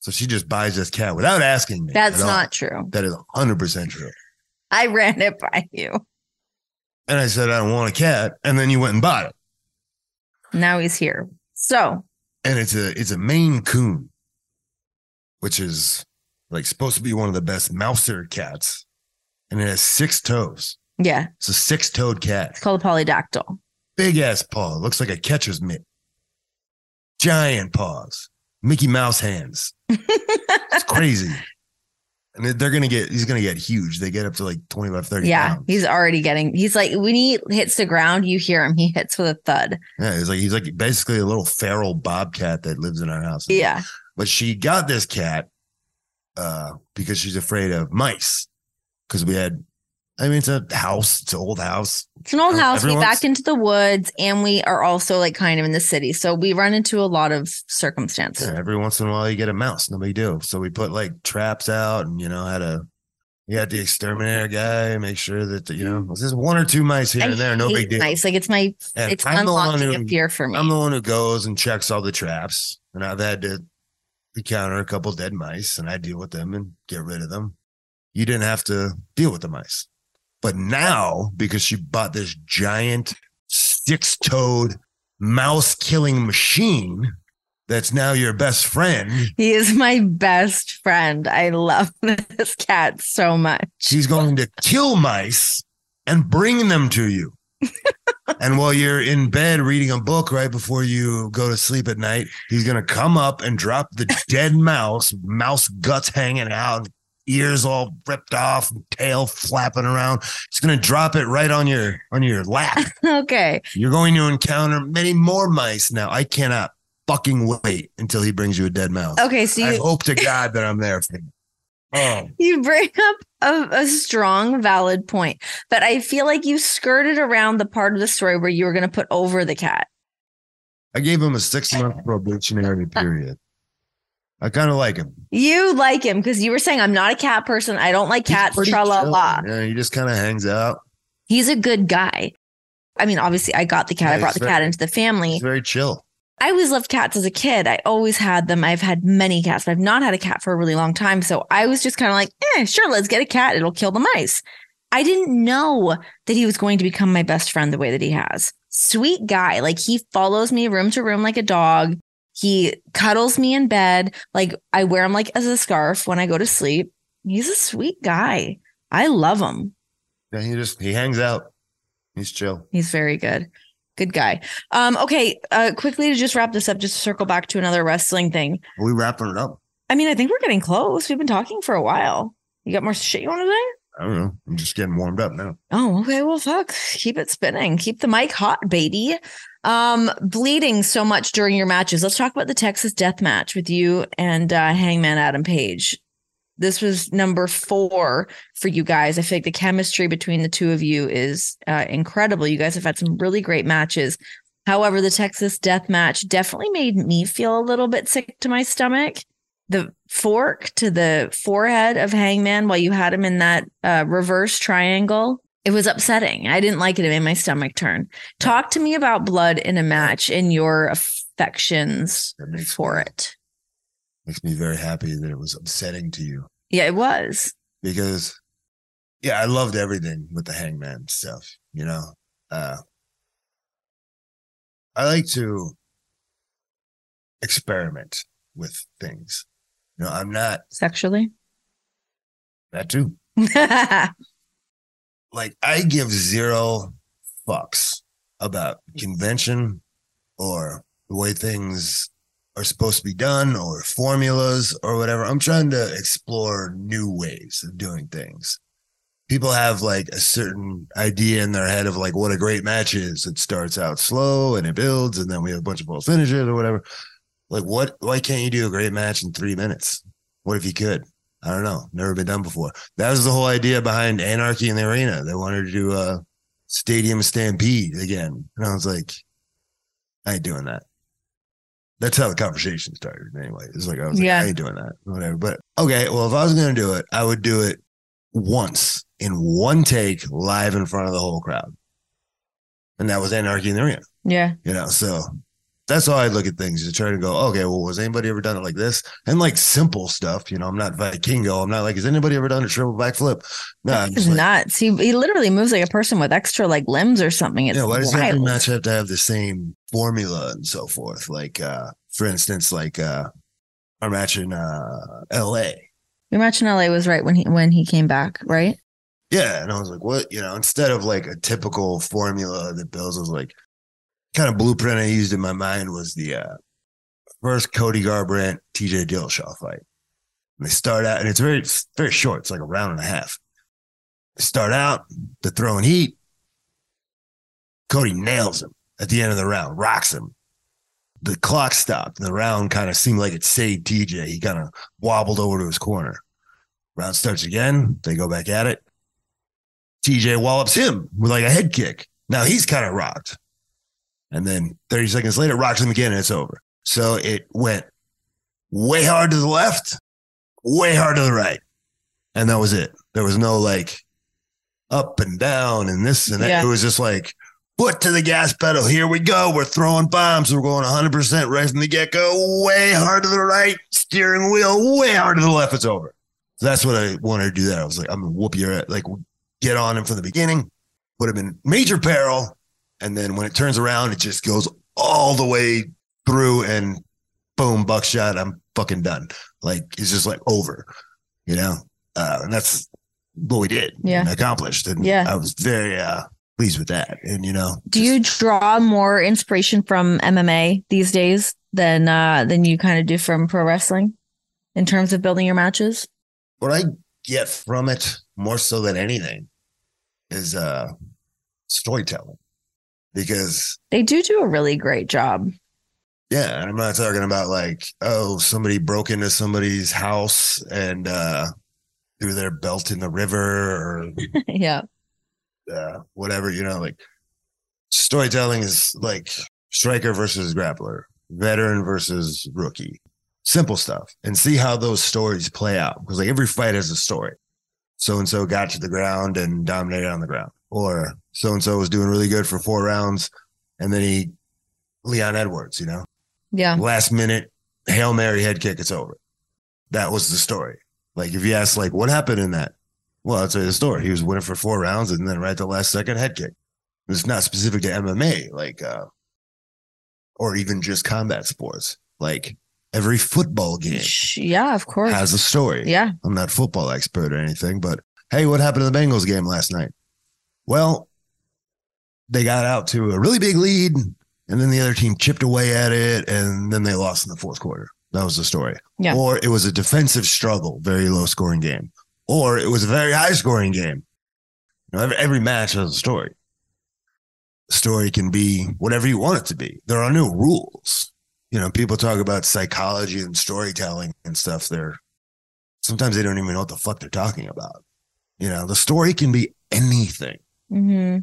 So she just buys this cat without asking me. That's all. not true. that is hundred percent true. I ran it by you. And I said, I don't want a cat. And then you went and bought it. Now he's here. So And it's a it's a Maine Coon, which is like supposed to be one of the best mouser cats. And it has six toes. Yeah, It's a six-toed cat. it's called a polydactyl. Big ass paw. Looks like a catcher's mitt. Giant paws. Mickey Mouse hands. It's crazy. And they're gonna get he's gonna get huge. They get up to like 25, 30 Yeah, pounds. he's already getting. He's like when he hits the ground, you hear him. He hits with a thud. yeah, he's like he's like basically a little feral bobcat that lives in our house. Yeah, But she got this cat uh because she's afraid of mice. Because we had I mean it's a house, it's an old house. it's an old house. We backed into the woods, and we are also like kind of in the city, so we run into a lot of circumstances. Yeah, every once in a while you get a mouse, no big deal. So we put like traps out and you know had a you got the exterminator guy, make sure that you know there's one or two mice here I and there, no big deal. Mice, like it's my, And it's I'm the one unlocking who a fear for me. I'm the one who goes and checks all the traps, and I've had to encounter a couple dead mice, and I deal with them and get rid of them. You didn't have to deal with the mice, but now because she bought this giant six-toed mouse-killing machine, that's now your best friend. he is my best friend. I love this cat so much. She's going to kill mice and bring them to you. and while you're in bed reading a book right before you go to sleep at night, he's going to come up and drop the dead mouse, mouse guts hanging out, ears all ripped off, tail flapping around. He's going to drop it right on your on your lap. Okay, You're going to encounter many more mice now. I cannot fucking wait until he brings you a dead mouse. okay. So I hope to God that I'm there for you. Oh, you bring up a, a strong, valid point, but I feel like you skirted around the part of the story where you were going to put over the cat. I gave him a six month probationary period. I kind of like him. You like him because you were saying I'm not a cat person. I don't like cats. Tra la la. Yeah, he just kind of hangs out. He's a good guy. I mean, obviously, I got the cat. Yeah, I brought the cat into the family. He's very chill. I always loved cats as a kid. I always had them. I've had many cats, but I've not had a cat for a really long time. So I was just kind of like, eh, sure, let's get a cat. It'll kill the mice. I didn't know that he was going to become my best friend the way that he has. Sweet guy. Like he follows me room to room like a dog. He cuddles me in bed. Like I wear him like as a scarf when I go to sleep. He's a sweet guy. I love him. Yeah, he just he hangs out. He's chill. He's very good. Good guy. Um, okay, uh, quickly to just wrap this up, just circle back to another wrestling thing. Are we wrapping it up? I mean, I think we're getting close. We've been talking for a while. You got more shit you want to say? I don't know. I'm just getting warmed up now. Oh, okay. Well, fuck. Keep it spinning. Keep the mic hot, baby. Um, bleeding so much during your matches. Let's talk about the Texas Death Match with you and uh, Hangman Adam Page. This was number four for you guys. I like the chemistry between the two of you is uh, incredible. You guys have had some really great matches. However, the Texas Death Match definitely made me feel a little bit sick to my stomach. The fork to the forehead of Hangman while you had him in that uh, reverse triangle. It was upsetting. I didn't like it. It made my stomach turn. Talk to me about blood in a match and your affections for me- it. Makes me very happy that it was upsetting to you Yeah, it was. because, yeah, I loved everything with the hangman stuff. You know, uh, I like to experiment with things. You know, I'm not Sexually. that too. like I give zero fucks about convention or the way things are supposed to be done or formulas or whatever. I'm trying to explore new ways of doing things. people have like a certain idea in their head of like what a great match is. It starts out slow and it builds, and then we have a bunch of false finishes or whatever. Like, what? Why can't you do a great match in three minutes? What if you could? I don't know. Never been done before. That was the whole idea behind Anarchy in the Arena. They wanted to do a stadium stampede again, and I was like, I ain't doing that. That's how the conversation started. Anyway, it's like I was like, Yeah. I ain't doing that. Whatever. But okay, well, if I was gonna do it, I would do it once in one take, live in front of the whole crowd, and that was Anarchy in the Arena. Yeah. You know, so that's how I look at things. To try to go, okay, well, was anybody ever done it like this? And like simple stuff, you know, I'm not Vikingo. I'm not like, has anybody ever done a triple backflip? No, It's just like, nuts. He, he literally moves like a person with extra like limbs or something. It's yeah, why does every match have to have the same formula and so forth? Like, uh, for instance, like uh, our match in uh, LA. Your match in LA was right when he when he came back, right? Yeah. And I was like, what? You know, instead of like a typical formula that Bills was like, kind of blueprint I used in my mind was the uh, first Cody Garbrandt, TJ Dillashaw fight. And they start out, and it's very, very short. It's like a round and a half. They start out, they're throwing heat. Cody nails him at the end of the round, rocks him. The clock stopped, and the round kind of seemed like it saved TJ. He kind of wobbled over to his corner. Round starts again. They go back at it. TJ wallops him with like a head kick. Now he's kind of rocked. And then 30 seconds later, rocks him again, and it's over. So it went way hard to the left, way hard to the right. And that was it. There was no like up and down and this and that. Yeah. It was just like foot to the gas pedal. Here we go. We're throwing bombs. We're going 100% right from the get go. Way hard to the right, steering wheel, way hard to the left. It's over. So that's what I wanted to do. That I was like, I'm gonna whoop your ass. like get on him from the beginning, put him in major peril, and then when it turns around, it just goes all the way through and boom, buckshot. I'm fucking done. Like it's just like over, you know. Uh, and that's what we did. Yeah. and accomplished. And Yeah. I was very uh, pleased with that. And you know, Do you draw more inspiration from MMA these days than uh than you kind of do from pro wrestling in terms of building your matches? what I get from it more so than anything is uh storytelling because They do do a really great job. yeah i'm not talking about like oh somebody broke into somebody's house and uh threw their belt in the river or yeah. uh, whatever you know like storytelling is like striker versus grappler veteran versus rookie simple stuff and see how those stories play out because like every fight has a story so and so got to the ground and dominated on the ground or so and so was doing really good for four rounds and then he leon edwards you know Yeah. last minute hail mary head kick it's over that was the story like if you ask like what happened in that well i'd say the story he was winning for four rounds and then right at the last second head kick it's not specific to mma like uh or even just combat sports like every football game Yeah, of course. has a story yeah. I'm not football expert or anything, but hey, what happened to the Bengals game last night? Well, they got out to a really big lead, and then the other team chipped away at it, and then they lost in the fourth quarter. That was the story. Yeah. Or it was a defensive struggle, very low scoring game, or it was a very high scoring game. You know, every, every match has a story. The story can be whatever you want it to be. There are no rules. You know, people talk about psychology and storytelling and stuff. They're sometimes they don't even know what the fuck they're talking about. You know, the story can be anything. Hmm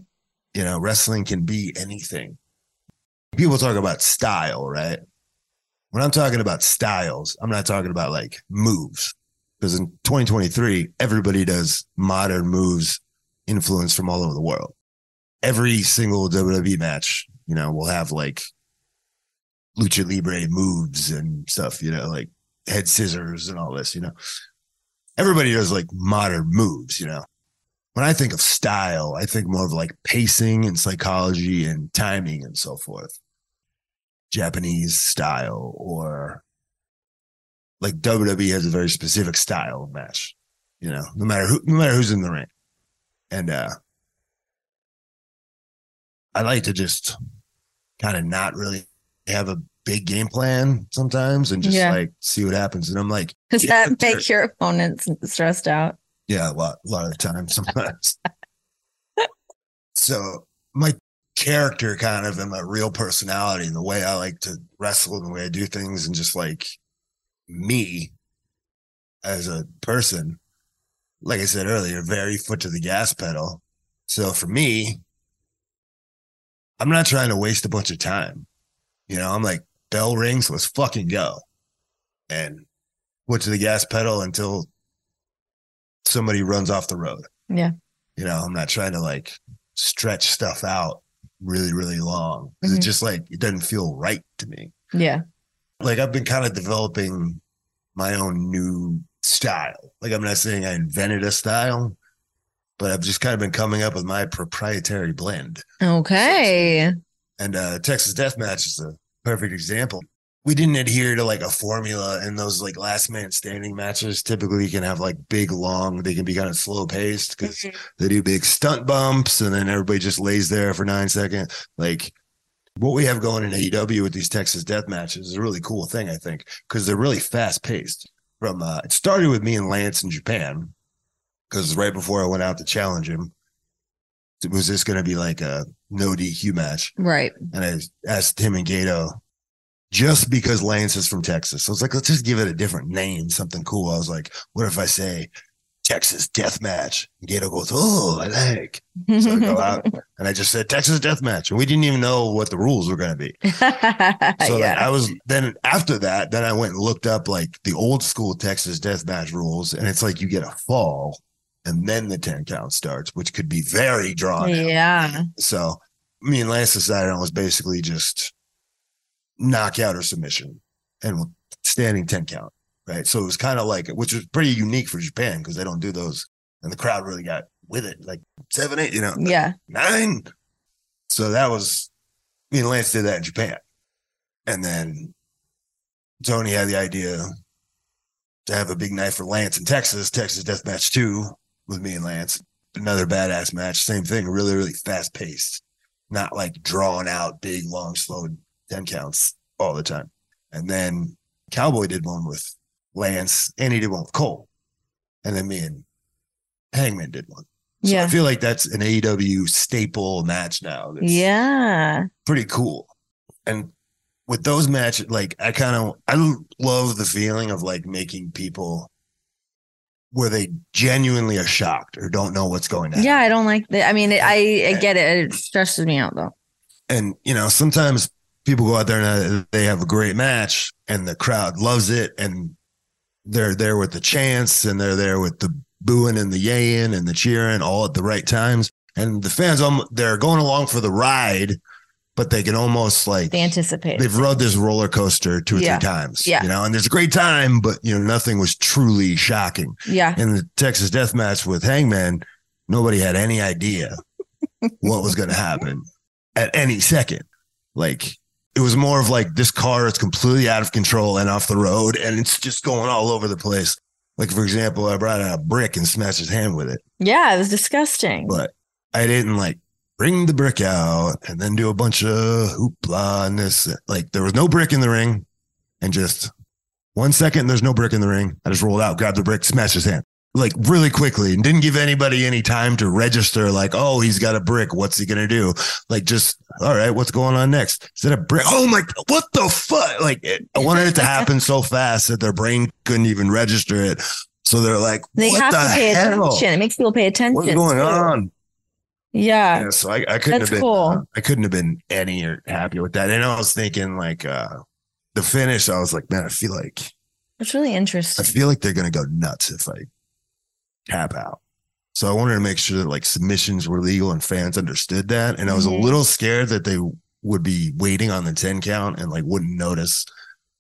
You know, wrestling can be anything. People talk about style, right? When I'm talking about styles, I'm not talking about like moves. Because in 2023, everybody does modern moves influenced from all over the world. Every single WWE match, you know, will have like lucha libre moves and stuff, you know, like head scissors and all this, you know. Everybody does like modern moves, you know. When I think of style, I think more of like pacing and psychology and timing and so forth. Japanese style or like WWE has a very specific style of match, you know, no matter who, no matter who's in the ring. And, uh, I like to just kind of not really have a big game plan sometimes and just Yeah. like see what happens. And I'm like, Does Yeah, that make your opponents stressed out? Yeah, a lot, a lot of the time sometimes. so my character kind of and my real personality and the way I like to wrestle and the way I do things and just like me as a person, like I said earlier, very foot to the gas pedal. So for me, I'm not trying to waste a bunch of time. You know, I'm like, bell rings, let's fucking go. And foot to the gas pedal until somebody runs off the road. Yeah. You know, I'm not trying to like stretch stuff out really, really long. Mhm. It's just like, it doesn't feel right to me. Yeah. Like I've been kind of developing my own new style. Like I'm not saying I invented a style, but I've just kind of been coming up with my proprietary blend. Okay. And uh, Texas Deathmatch is a perfect example. We didn't adhere to like a formula in those like last man standing matches. Typically, you can have like big, long, they can be kind of slow paced because they do big stunt bumps and then everybody just lays there for nine seconds. Like what we have going in AEW with these Texas Death matches is a really cool thing, I think, because they're really fast paced. From uh, it started with me and Lance in Japan because right before I went out to challenge him, was this going to be like a no DQ match? Right. and I asked him and Gedo just because Lance is from Texas. So I was like, let's just give it a different name, something cool. I was like, what if I say Texas Death Match? And Gedo goes, oh, I like. So I go out and I just said Texas Death Match, and we didn't even know what the rules were going to be. So yeah. I was then after that, then I went and looked up like the old school Texas Death Match rules, and it's like you get a fall. And then the 10 count starts, which could be very drawn out. yeah. So me and Lance decided on was basically just knockout or submission and standing 10 count. Right. So it was kind of like, which was pretty unique for Japan because they don't do those. And the crowd really got with it, like seven, eight, you know, Yeah. nine. So that was, me and Lance did that in Japan. And then Tony had the idea to have a big night for Lance in Texas, Texas Death Match 2 with me and Lance. Another badass match, same thing, really, really fast paced, not like drawn out, big, long, slow 10 counts all the time. And then Cowboy did one with Lance and he did one with Cole. And then me and Hangman did one. So I feel like that's an AEW staple match now. Yeah. pretty cool. And with those matches, like I kind of I love the feeling of like making people where they genuinely are shocked or don't know what's going on. Yeah. I don't like that. I mean, it, I, I get it. It stresses me out though. And you know, sometimes people go out there and uh, they have a great match and the crowd loves it and they're there with the chants and they're there with the booing and the yaying and the cheering all at the right times. And the fans, um, they're going along for the ride, but they can almost like They anticipate. they've rode this roller coaster two or Yeah. three times. Yeah. You know, and there's a great time, but you know, nothing was truly shocking. yeah. In the Texas death match with Hangman, nobody had any idea what was gonna happen at any second. Like it was more of like this car is completely out of control and off the road and it's just going all over the place. Like for example, I brought out a brick and smashed his hand with it, Yeah. It was disgusting. but I didn't like bring the brick out and then do a bunch of hoopla and this. Like there was no brick in the ring, and just one second there's no brick in the ring. I just rolled out, grabbed the brick, smashed his hand like really quickly, and didn't give anybody any time to register. Like, oh, he's got a brick. What's he gonna do? Like, just all right, what's going on next? Is it a brick? Oh my, what the fuck? Like, it, I wanted it to happen so fast that their brain couldn't even register it. So they're like, they what have to pay hell? attention. It makes people pay attention. What's going on? Yeah. Yeah, so I, I couldn't That's have been cool. I couldn't have been any happy with that. And I was thinking like uh the finish, I was like, man, I feel like It's really interesting. I feel like they're gonna go nuts if I tap out. So I wanted to make sure that like submissions were legal and fans understood that. And I was Mhm. a little scared that they would be waiting on the 10 count and like wouldn't notice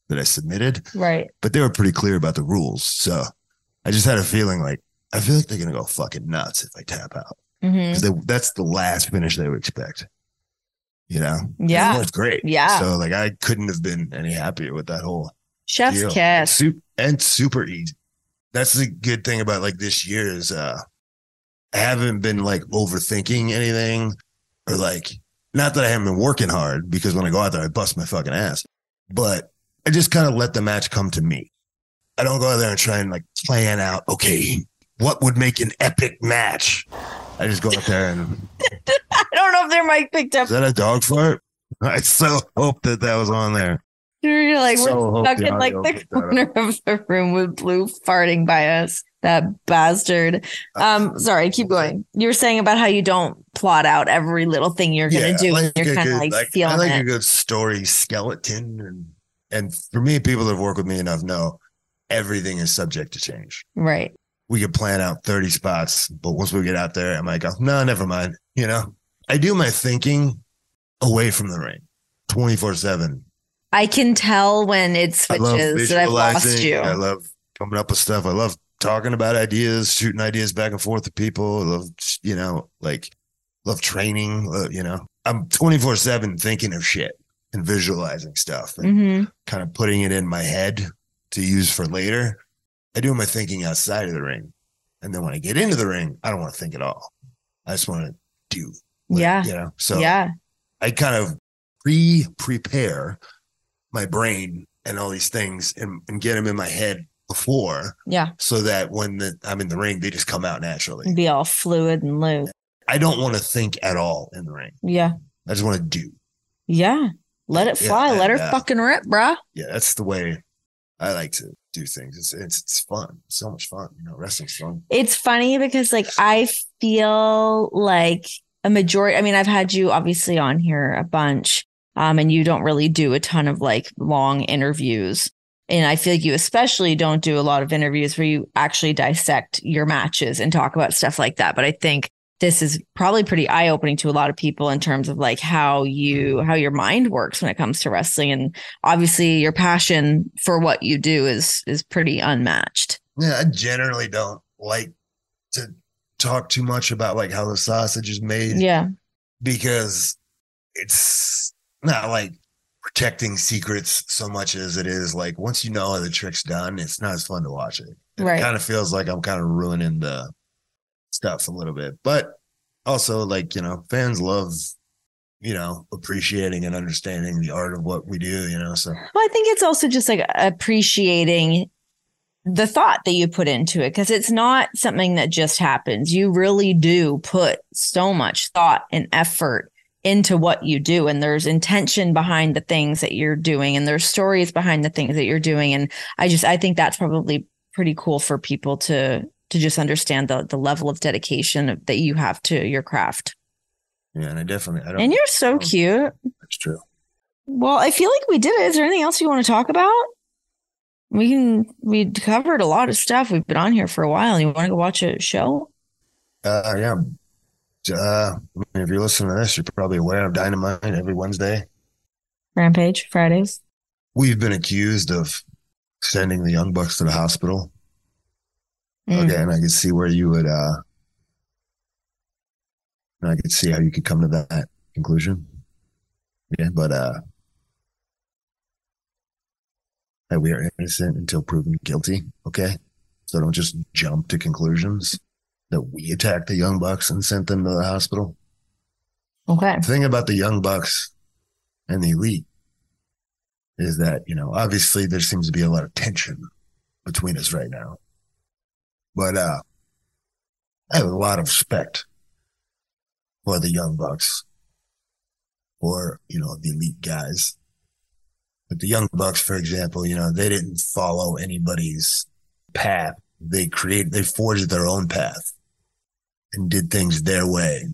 that I submitted, Right. but they were pretty clear about the rules. So I just had a feeling like I feel like they're gonna go fucking nuts if I tap out. hmm 'Cause they, that's the last finish they would expect. You know? Yeah. It was great. Yeah. So like I couldn't have been any happier with that whole Chef's deal. kiss. And super easy. That's the good thing about like this year is uh I haven't been like overthinking anything or like not that I haven't been working hard because when I go out there I bust my fucking ass. But I just kind of let the match come to me. I don't go out there and try and like plan out, okay, what would make an epic match? I just go out there and I don't know if their mic picked up. is that a dog fart? I so hope that that was on there. You're like So we're stuck in like the picked that up. corner of the room with Blue farting by us. That bastard. Um, sorry, keep going. You were saying about how you don't plot out every little thing you're gonna Yeah, do. like you're kind of good- like, I like it. a good story skeleton, and and for me, people that have worked with me enough know everything is subject to change. right. We could plan out thirty spots, but once we get out there, I might go, no, never mind. You know, I do my thinking away from the ring, twenty four seven. I can tell when it switches that I've lost you. I love coming up with stuff. I love talking about ideas, shooting ideas back and forth with people. I love, you know, like love training. uh, you know, I'm 24 seven thinking of shit and visualizing stuff and hmm kind of putting it in my head to use for later. I do my thinking outside of the ring. And then when I get into the ring, I don't want to think at all. I just want to do. like, Yeah. You know, so yeah. I kind of pre prepare my brain and all these things and, and get them in my head before Yeah. so that when the, I'm in the ring, they just come out naturally. Be all fluid and loose. I don't want to think at all in the ring. Yeah. I just want to do. Yeah. Let it Yeah, fly. Let her uh, fucking rip, bruh. Yeah, that's the way I like to do things. It's it's, it's fun. It's so much fun. You know, wrestling's fun. It's funny because like I feel like a majority I mean I've had you obviously on here a bunch um and you don't really do a ton of like long interviews and I feel like you especially don't do a lot of interviews where you actually dissect your matches and talk about stuff like that but I think this is probably pretty eye opening to a lot of people in terms of like how you how your mind works when it comes to wrestling and obviously your passion for what you do is is pretty unmatched. Yeah, I generally don't like to talk too much about like how the sausage is made. Yeah. because it's not like protecting secrets so much as it is like once you know how the trick's done, it's not as fun to watch it. And Right. It kind of feels like I'm kind of ruining the stuff a little bit. But also like, you know, fans love, you know, appreciating and understanding the art of what we do, you know. So Well, I think it's also just like appreciating the thought that you put into it because it's not something that just happens. You really do put so much thought and effort into what you do, and there's intention behind the things that you're doing, and there's stories behind the things that you're doing. And I just, I think that's probably pretty cool for people to to just understand the the level of dedication that you have to your craft. yeah, and I definitely I don't And you're so cute. that's true. Well, I feel like we did it. Is there anything else you want to talk about? We can. We covered a lot of stuff. We've been on here for a while. You want to go watch a show? Uh yeah. Uh, I mean, if you're listening to this, you're probably aware of Dynamite every Wednesday. Rampage Fridays. We've been accused of sending the Young Bucks to the hospital. Mm. Okay, and I could see where you would uh and I could see how you could come to that conclusion. Yeah, but uh that we are innocent until proven guilty, okay? So don't just jump to conclusions that we attacked the Young Bucks and sent them to the hospital. Okay. The thing about the Young Bucks and the Elite is that, you know, obviously there seems to be a lot of tension between us right now. But uh I have a lot of respect for the Young Bucks, or, you know, the elite guys. But the Young Bucks, for example, you know, they didn't follow anybody's path. They created, they forged their own path and did things their way.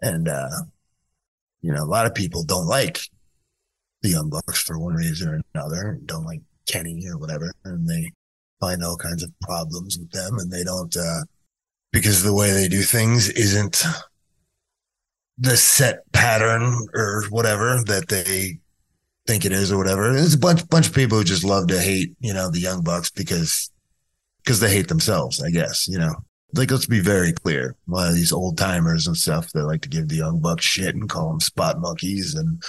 And, uh, you know, a lot of people don't like the Young Bucks for one reason or another, don't like Kenny or whatever. And they find all kinds of problems with them and they don't, uh, because the way they do things isn't the set pattern or whatever that they think it is or whatever. There's a bunch, bunch of people who just love to hate, you know, the Young Bucks because, because they hate themselves, I guess, you know. Like, let's be very clear. A lot of these old timers and stuff that like to give the Young Bucks shit and call them spot monkeys and,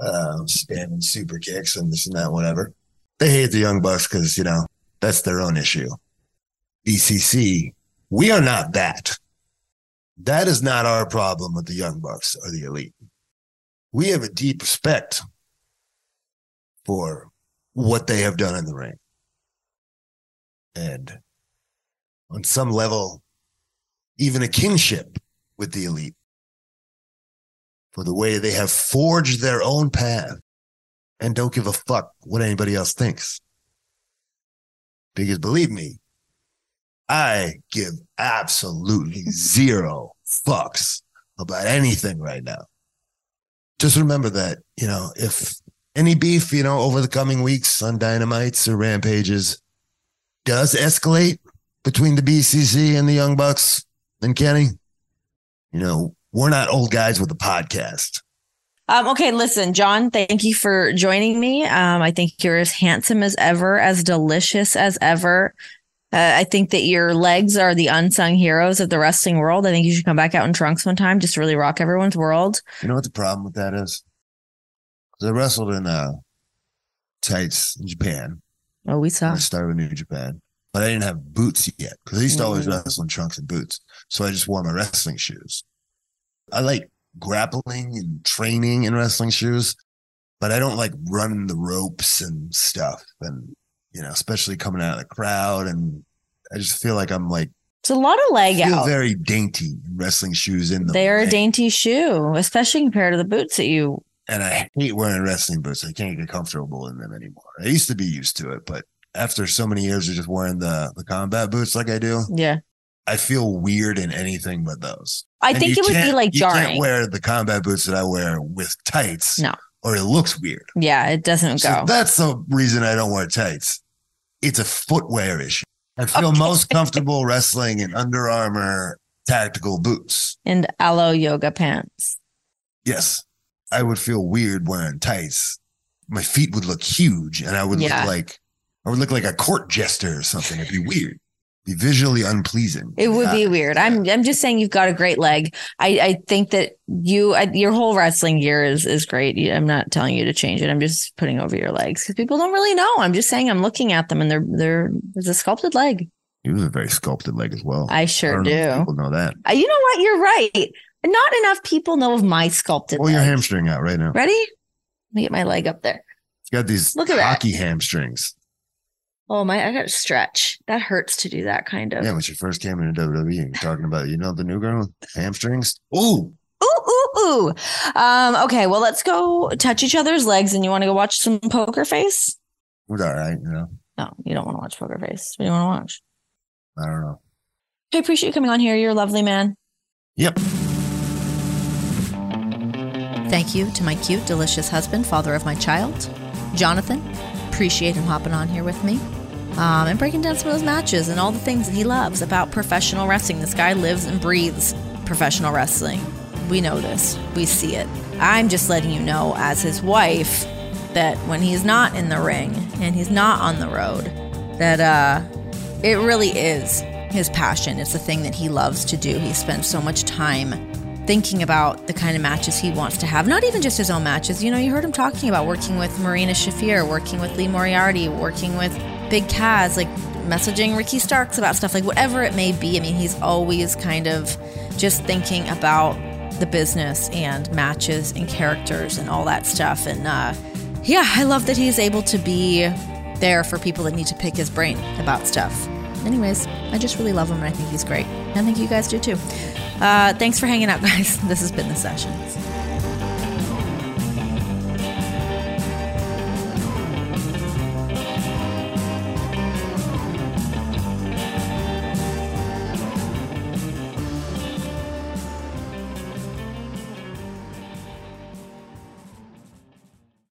uh, spamming super kicks and this and that, whatever. They hate the Young Bucks because, you know, that's their own issue. BCC, we are not that. That is not our problem with the Young Bucks or the Elite. We have a deep respect for what they have done in the ring. And on some level, even a kinship with the elite for the way they have forged their own path and don't give a fuck what anybody else thinks. Because believe me, I give absolutely zero fucks about anything right now. Just remember that, you know, if any beef, you know, over the coming weeks on dynamites or rampages does escalate between the BCC and the Young Bucks and Kenny, you know, we're not old guys with a podcast. Um, okay, listen, Jon, thank you for joining me. Um, I think you're as handsome as ever, as delicious as ever. Uh, I think that your legs are the unsung heroes of the wrestling world. I think you should come back out in trunks one time just to really rock everyone's world. You know what the problem with that is? I wrestled in uh, tights in Japan. Oh, we saw. I started with New Japan, but I didn't have boots yet because I used to always Mm. wrestle in trunks and boots. So I just wore my wrestling shoes. I like grappling and training in wrestling shoes, but I don't like running the ropes and stuff. And, you know, especially coming out of the crowd. And I just feel like I'm like, It's a lot of leg feel out. very dainty wrestling shoes in the They are a dainty shoe, especially compared to the boots that you. and I hate wearing wrestling boots. I can't get comfortable in them anymore. I used to be used to it, but after so many years of just wearing the the combat boots like I do, Yeah, I feel weird in anything but those. I And think it would be like you can't wear the combat boots that I wear with tights. No. or it looks weird. yeah, it doesn't So go. that's the reason I don't wear tights. It's a footwear issue. I feel Okay. most comfortable wrestling in Under Armour tactical boots. and aloe yoga pants. Yes, I would feel weird wearing tights. My feet would look huge, and I would Yeah. look like I would look like a court jester or something. It'd be weird, be visually unpleasing. It would be Yeah. weird. I'm I'm just saying you've got a great leg. I I think that you I, your whole wrestling gear is is great. I'm not telling you to change it. I'm just putting over your legs because people don't really know. I'm just saying I'm looking at them and they're they're there's a sculpted leg. He was a very sculpted leg as well. I sure don't know if. People know that. Uh, you know what? You're right. Not enough people know of my sculpted Pull your leg. hamstring out right now. Ready? Let me get my leg up there. It's got these Look at that. hockey hamstrings. Oh my! I got to stretch. That hurts to do that kind of. Yeah, when she first came into WWE, you're talking about you know the new girl hamstrings. Ooh, Ooh, ooh, ooh. Um, okay, well, let's go touch each other's legs. And you want to go watch some Poker Face? it was all right. You know, No, you don't want to watch Poker Face. What do you want to watch? I don't know. I appreciate you coming on here. You're a lovely man. Yep. Thank you to my cute, delicious husband, father of my child, Jonathan. Appreciate him hopping on here with me um, and breaking down some of those matches and all the things that he loves about professional wrestling. This guy lives and breathes professional wrestling. We know this, we see it. I'm just letting you know, as his wife, that when he's not in the ring and he's not on the road, that uh, it really is his passion. It's the thing that he loves to do. He spends so much time thinking about the kind of matches he wants to have. Not even just his own matches. You know, you heard him talking about working with Marina Shafir, working with Lee Moriarty, working with Big Kaz, like messaging Ricky Starks about stuff, like whatever it may be. I mean, he's always kind of just thinking about the business and matches and characters and all that stuff. And uh, yeah, I love that he's able to be there for people that need to pick his brain about stuff. Anyways, I just really love him and I think he's great. I think you guys do too. Uh, thanks for hanging out, guys. This has been The Sessions.